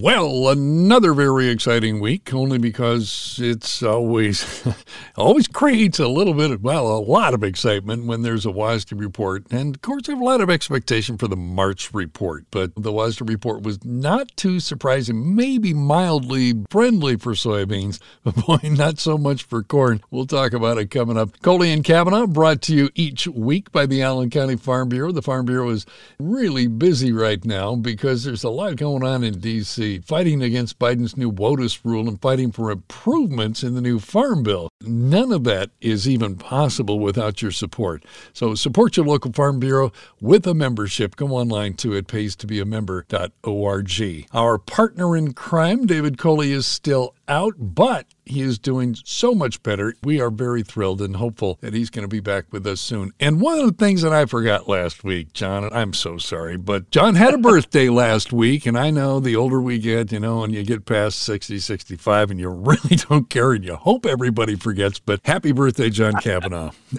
Well, another very exciting week, only because it's always always creates a little bit of well, a lot of excitement when there's a WASDE report, and of course, I have a lot of expectation for the March report. But the WASDE report was not too surprising, maybe mildly friendly for soybeans, but boy, not so much for corn. We'll talk about it coming up. Coley and Cavanaugh brought to you each week by the Allen County Farm Bureau. The Farm Bureau is really busy right now because there's a lot going on in D.C fighting against Biden's new WOTUS rule and fighting for improvements in the new Farm Bill. None of that is even possible without your support. So support your local Farm Bureau with a membership. Go online to it, pays to be a member.org. Our partner in crime, David Coley, is still out, but he is doing so much better. We are very thrilled and hopeful that he's going to be back with us soon. And one of the things that I forgot last week, John, I'm so sorry, but John had a birthday last week. And I know the older we get, you know, and you get past 60, 65, and you really don't care and you hope everybody forgets. But happy birthday, John Kavanaugh.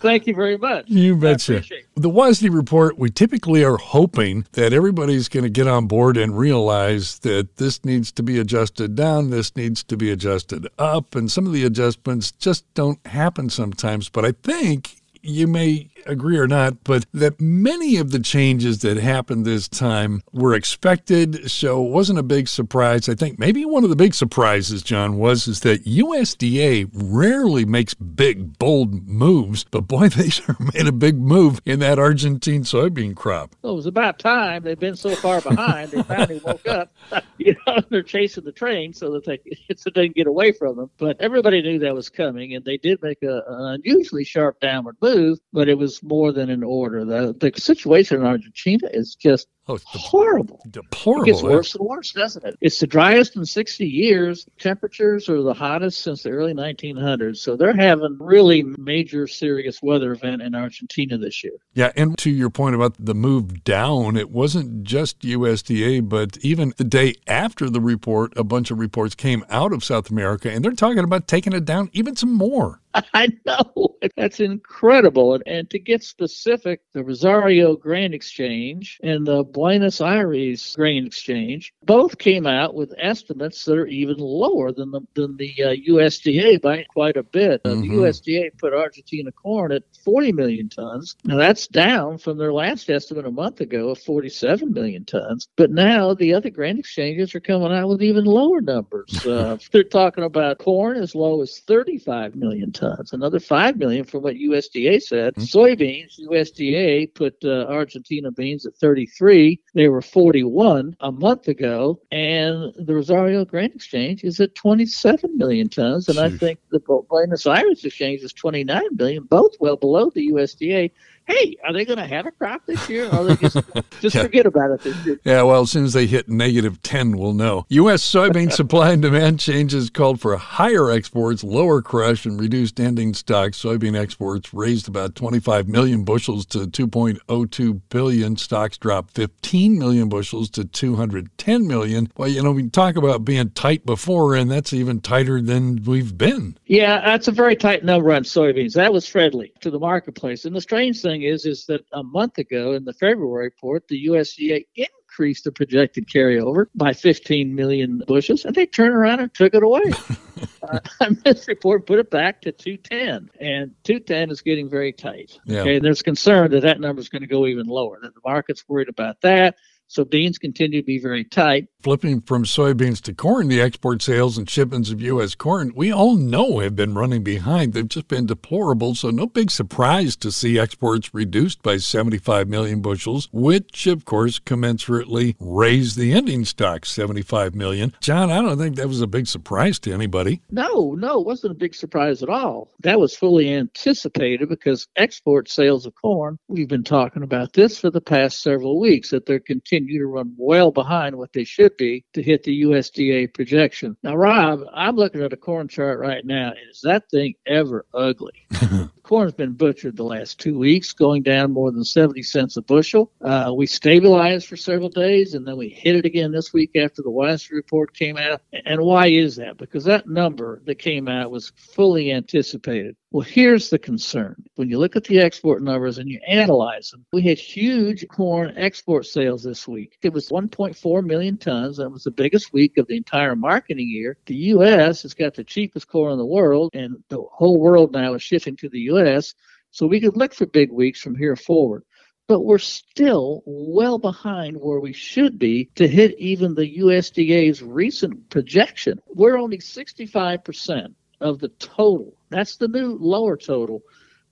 Thank you very much. You betcha. The WASDE report, we typically are hoping that everybody's going to get on board and realize that this needs to be adjusted down, this needs to be adjusted up, and some of the adjustments just don't happen sometimes. But I think you may agree or not, but that many of the changes that happened this time were expected, so it wasn't a big surprise. I think maybe one of the big surprises, John, was is that USDA rarely makes big, bold moves, but boy, they sure made a big move in that Argentine soybean crop. Well, it was about time. They've been so far behind, they finally woke up. You know, they're chasing the train so that they so they can get away from them. But everybody knew that was coming, and they did make a, an unusually sharp downward move, but it was was more than in order. The the situation in Argentina is just oh, it's horrible. Deplorable. It gets worse and worse, doesn't it? It's the driest in 60 years. Temperatures are the hottest since the early 1900s. So they're having really major serious weather event in Argentina this year. Yeah, and to your point about the move down, it wasn't just USDA, but even the day after the report, a bunch of reports came out of South America, and they're talking about taking it down even some more. I know. That's incredible. And, and to get specific, the Rosario Grain Exchange and the Buenos Aires Grain Exchange both came out with estimates that are even lower than the, than the uh, USDA by quite a bit. Uh, mm-hmm. The USDA put Argentina corn at 40 million tons. Now that's down from their last estimate a month ago of 47 million tons. But now the other grain exchanges are coming out with even lower numbers. Uh, they're talking about corn as low as 35 million tons, another 5 million from what USDA said. Mm-hmm. Soybeans, USDA put uh, Argentina beans at 33. They were 41 a month ago. And the Rosario Grain Exchange is at 27 million tons. And Jeez. I think the Buenos Aires Exchange is 29 million, both well below the USDA hey, are they going to have a crop this year? Or they just just yeah. forget about it this year? Yeah, well, as soon as they hit negative 10, we'll know. U.S. soybean supply and demand changes called for higher exports, lower crush, and reduced ending stocks. Soybean exports raised about 25 million bushels to 2.02 billion. Stocks dropped 15 million bushels to 210 million. Well, you know, we talk about being tight before, and that's even tighter than we've been. Yeah, that's a very tight number on soybeans. That was friendly to the marketplace. And the strange thing thing is, is that a month ago in the February report, the USDA increased the projected carryover by 15 million bushels, and they turned around and took it away. uh, this report put it back to 210, and 210 is getting very tight. Yeah. Okay, and there's concern that that number is going to go even lower. That the market's worried about that. So beans continue to be very tight. Flipping from soybeans to corn, the export sales and shipments of U.S. corn, we all know have been running behind. They've just been deplorable. So no big surprise to see exports reduced by 75 million bushels, which of course commensurately raised the ending stock 75 million. John, I don't think that was a big surprise to anybody. No, no, it wasn't a big surprise at all. That was fully anticipated because export sales of corn, we've been talking about this for the past several weeks, that they're continuing continue to run well behind what they should be to hit the USDA projection. Now, Rob, I'm looking at a corn chart right now. Is that thing ever ugly? Corn's been butchered the last two weeks, going down more than 70 cents a bushel. Uh, we stabilized for several days, and then we hit it again this week after the WASDE report came out. And why is that? Because that number that came out was fully anticipated. Well, here's the concern. When you look at the export numbers and you analyze them, we had huge corn export sales this week. It was 1.4 million tons. That was the biggest week of the entire marketing year. The U.S. has got the cheapest corn in the world, and the whole world now is shifting to the U.S. So we could look for big weeks from here forward but we're still well behind where we should be to hit even the USDA's recent projection. We're only 65% of the total. That's the new lower total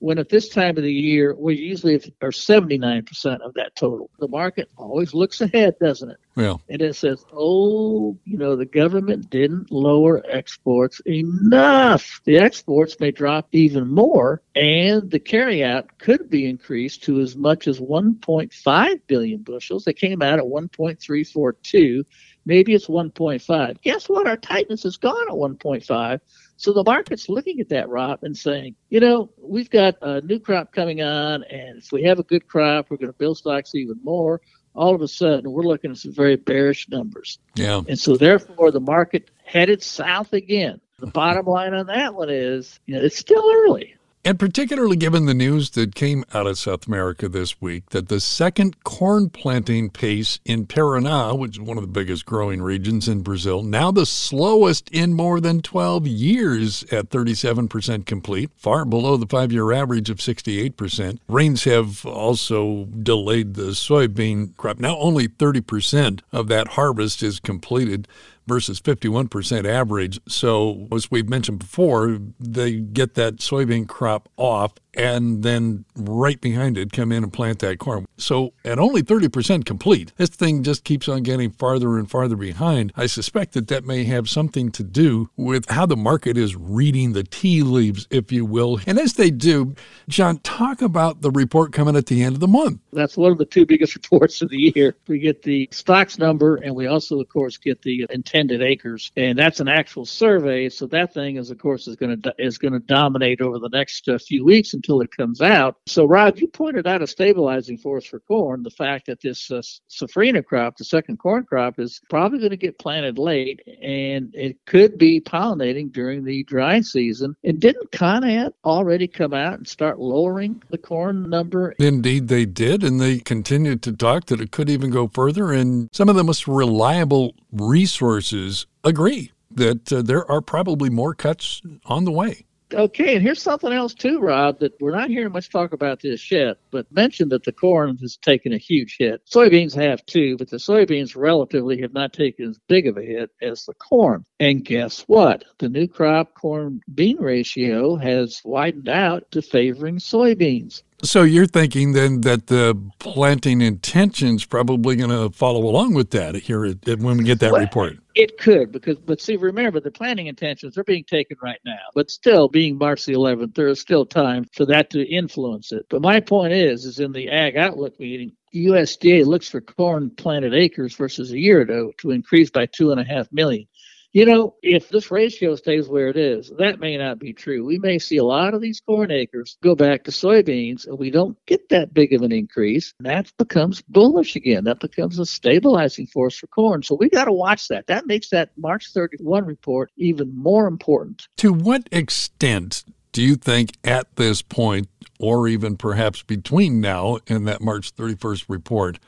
when at this time of the year we usually are 79% of that total. The market always looks ahead, doesn't it? Yeah. And it says, oh, you know, the government didn't lower exports enough. The exports may drop even more, and the carryout could be increased to as much as 1.5 billion bushels. They came out at 1.342. Maybe it's 1.5. Guess what? Our tightness is gone at 1.5. So the market's looking at that, Rob, and saying, you know, we've got a new crop coming on, and if we have a good crop, we're going to build stocks even more. All of a sudden, we're looking at some very bearish numbers. Yeah. And so, therefore, the market headed south again. The bottom line on that one is, you know, it's still early. And particularly given the news that came out of South America this week that the second corn planting pace in Paraná, which is one of the biggest growing regions in Brazil, now the slowest in more than 12 years at 37% complete, far below the five year average of 68%. Rains have also delayed the soybean crop. Now only 30% of that harvest is completed versus 51% average. So, as we've mentioned before, they get that soybean crop off and then right behind it come in and plant that corn. So at only 30% complete, this thing just keeps on getting farther and farther behind. I suspect that that may have something to do with how the market is reading the tea leaves, if you will. And as they do, John, talk about the report coming at the end of the month. That's one of the two biggest reports of the year. We get the stocks number, and we also, of course, get the intended acres, and that's an actual survey. So that thing is, of course, is going to is going to dominate over the next uh, few weeks until it comes out. So, Rob, you pointed out a stabilizing force for corn, the fact that this uh, safrinha crop, the second corn crop, is probably going to get planted late and it could be pollinating during the dry season. And didn't Conab already come out and start lowering the corn number? Indeed, they did. And they continued to talk that it could even go further. And some of the most reliable resources agree that uh, there are probably more cuts on the way. Okay, and here's something else too, Rob, that we're not hearing much talk about this yet, but mentioned that the corn has taken a huge hit. Soybeans have too, but the soybeans relatively have not taken as big of a hit as the corn. And guess what? The new crop corn bean ratio has widened out to favoring soybeans. So you're thinking then that the planting intention's probably going to follow along with that here at, at, when we get that well, report. It could because, but see, remember the planting intentions are being taken right now. But still, being March the 11th, there is still time for that to influence it. But my point is, is in the Ag Outlook meeting, USDA looks for corn planted acres versus a year ago to increase by two and a half million. You know, if this ratio stays where it is, that may not be true. We may see a lot of these corn acres go back to soybeans, and we don't get that big of an increase. That becomes bullish again. That becomes a stabilizing force for corn. So we got to watch that. That makes that March 31 report even more important. To what extent do you think at this point, or even perhaps between now and that March 31st report,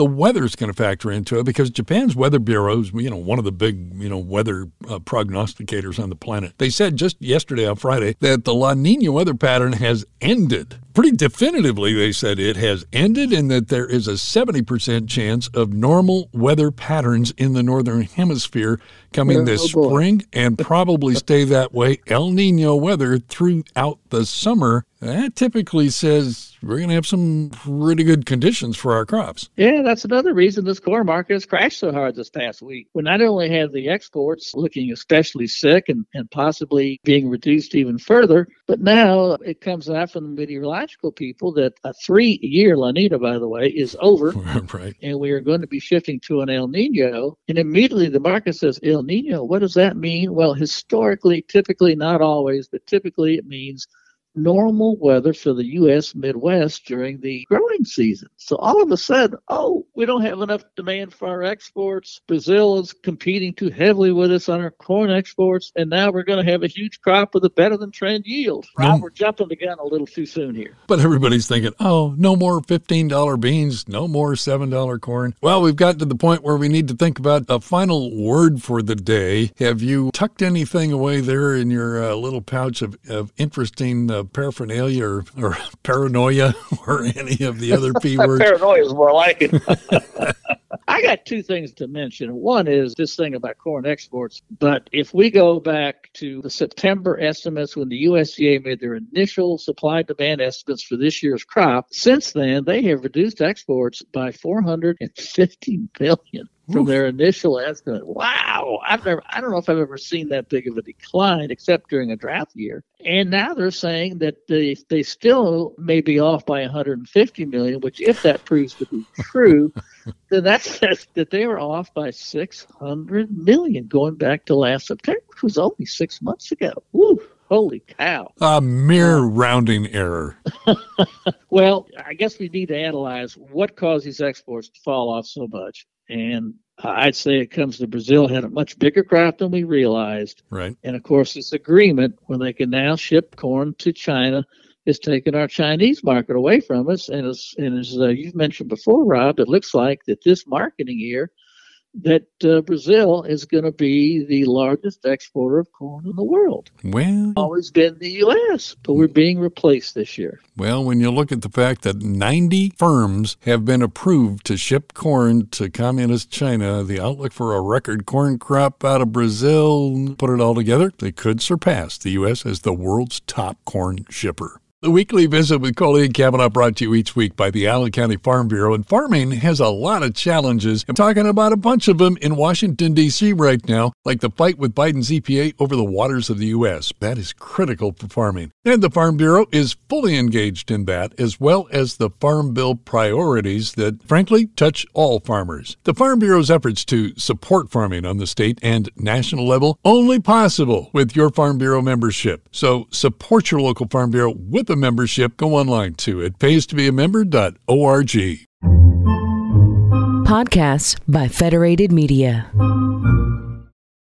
the weather is going to factor into it because Japan's weather bureau is, you know, one of the big, you know, weather uh, prognosticators on the planet. They said just yesterday on Friday that the La Nina weather pattern has ended. Pretty definitively, they said it has ended and that there is a 70% chance of normal weather patterns in the northern hemisphere coming this oh spring and probably stay that way. El Nino weather throughout the summer. That typically says we're going to have some pretty good conditions for our crops. Yeah, that's another reason this corn market has crashed so hard this past week. We not only have the exports looking especially sick and, and possibly being reduced even further, but now it comes out from the meteorological people that a three year La Nina, by the way, is over. right. And we are going to be shifting to an El Nino. And immediately the market says, El Nino, what does that mean? Well, historically, typically, not always, but typically it means normal weather for the U.S. Midwest during the growing season. So all of a sudden, oh, we don't have enough demand for our exports. Brazil is competing too heavily with us on our corn exports, and now we're going to have a huge crop with a better than trend yield. Rob, we're jumping the gun a little too soon here. But everybody's thinking, oh, no more $15 beans, no more $7 corn. Well, we've got to the point where we need to think about a final word for the day. Have you tucked anything away there in your uh, little pouch of, of interesting uh, paraphernalia or, or paranoia or any of the other P words? paranoia is more like it. I got two things to mention. One is this thing about corn exports. But if we go back to the September estimates when the USDA made their initial supply demand estimates for this year's crop, since then they have reduced exports by 450 billion from their initial estimate. Wow, I've never I don't know if I've ever seen that big of a decline except during a drought year. And now they're saying that they they still may be off by 150 million, which if that proves to be true, then that says that they were off by 600 million going back to last September, which was only 6 months ago. Woo. Holy cow. A mere rounding error. well, I guess we need to analyze what caused these exports to fall off so much. And I'd say it comes to Brazil had a much bigger crop than we realized. Right. And of course, this agreement, when they can now ship corn to China, is taking our Chinese market away from us. And as, and as uh, you've mentioned before, Rob, it looks like that this marketing year that uh, Brazil is going to be the largest exporter of corn in the world. Well, always been the U.S., but we're being replaced this year. Well, when you look at the fact that 90 firms have been approved to ship corn to communist China, the outlook for a record corn crop out of Brazil, put it all together, they could surpass the U.S. as the world's top corn shipper. The weekly visit with Coley and Cavanaugh brought to you each week by the Allen County Farm Bureau. And farming has a lot of challenges. I'm talking about a bunch of them in Washington, D.C. right now, like the fight with Biden's EPA over the waters of the U.S. That is critical for farming. And the Farm Bureau is fully engaged in that, as well as the Farm Bill priorities that, frankly, touch all farmers. The Farm Bureau's efforts to support farming on the state and national level only possible with your Farm Bureau membership. So support your local Farm Bureau with a membership, go online to it pays to be a member.org. Podcasts by Federated Media.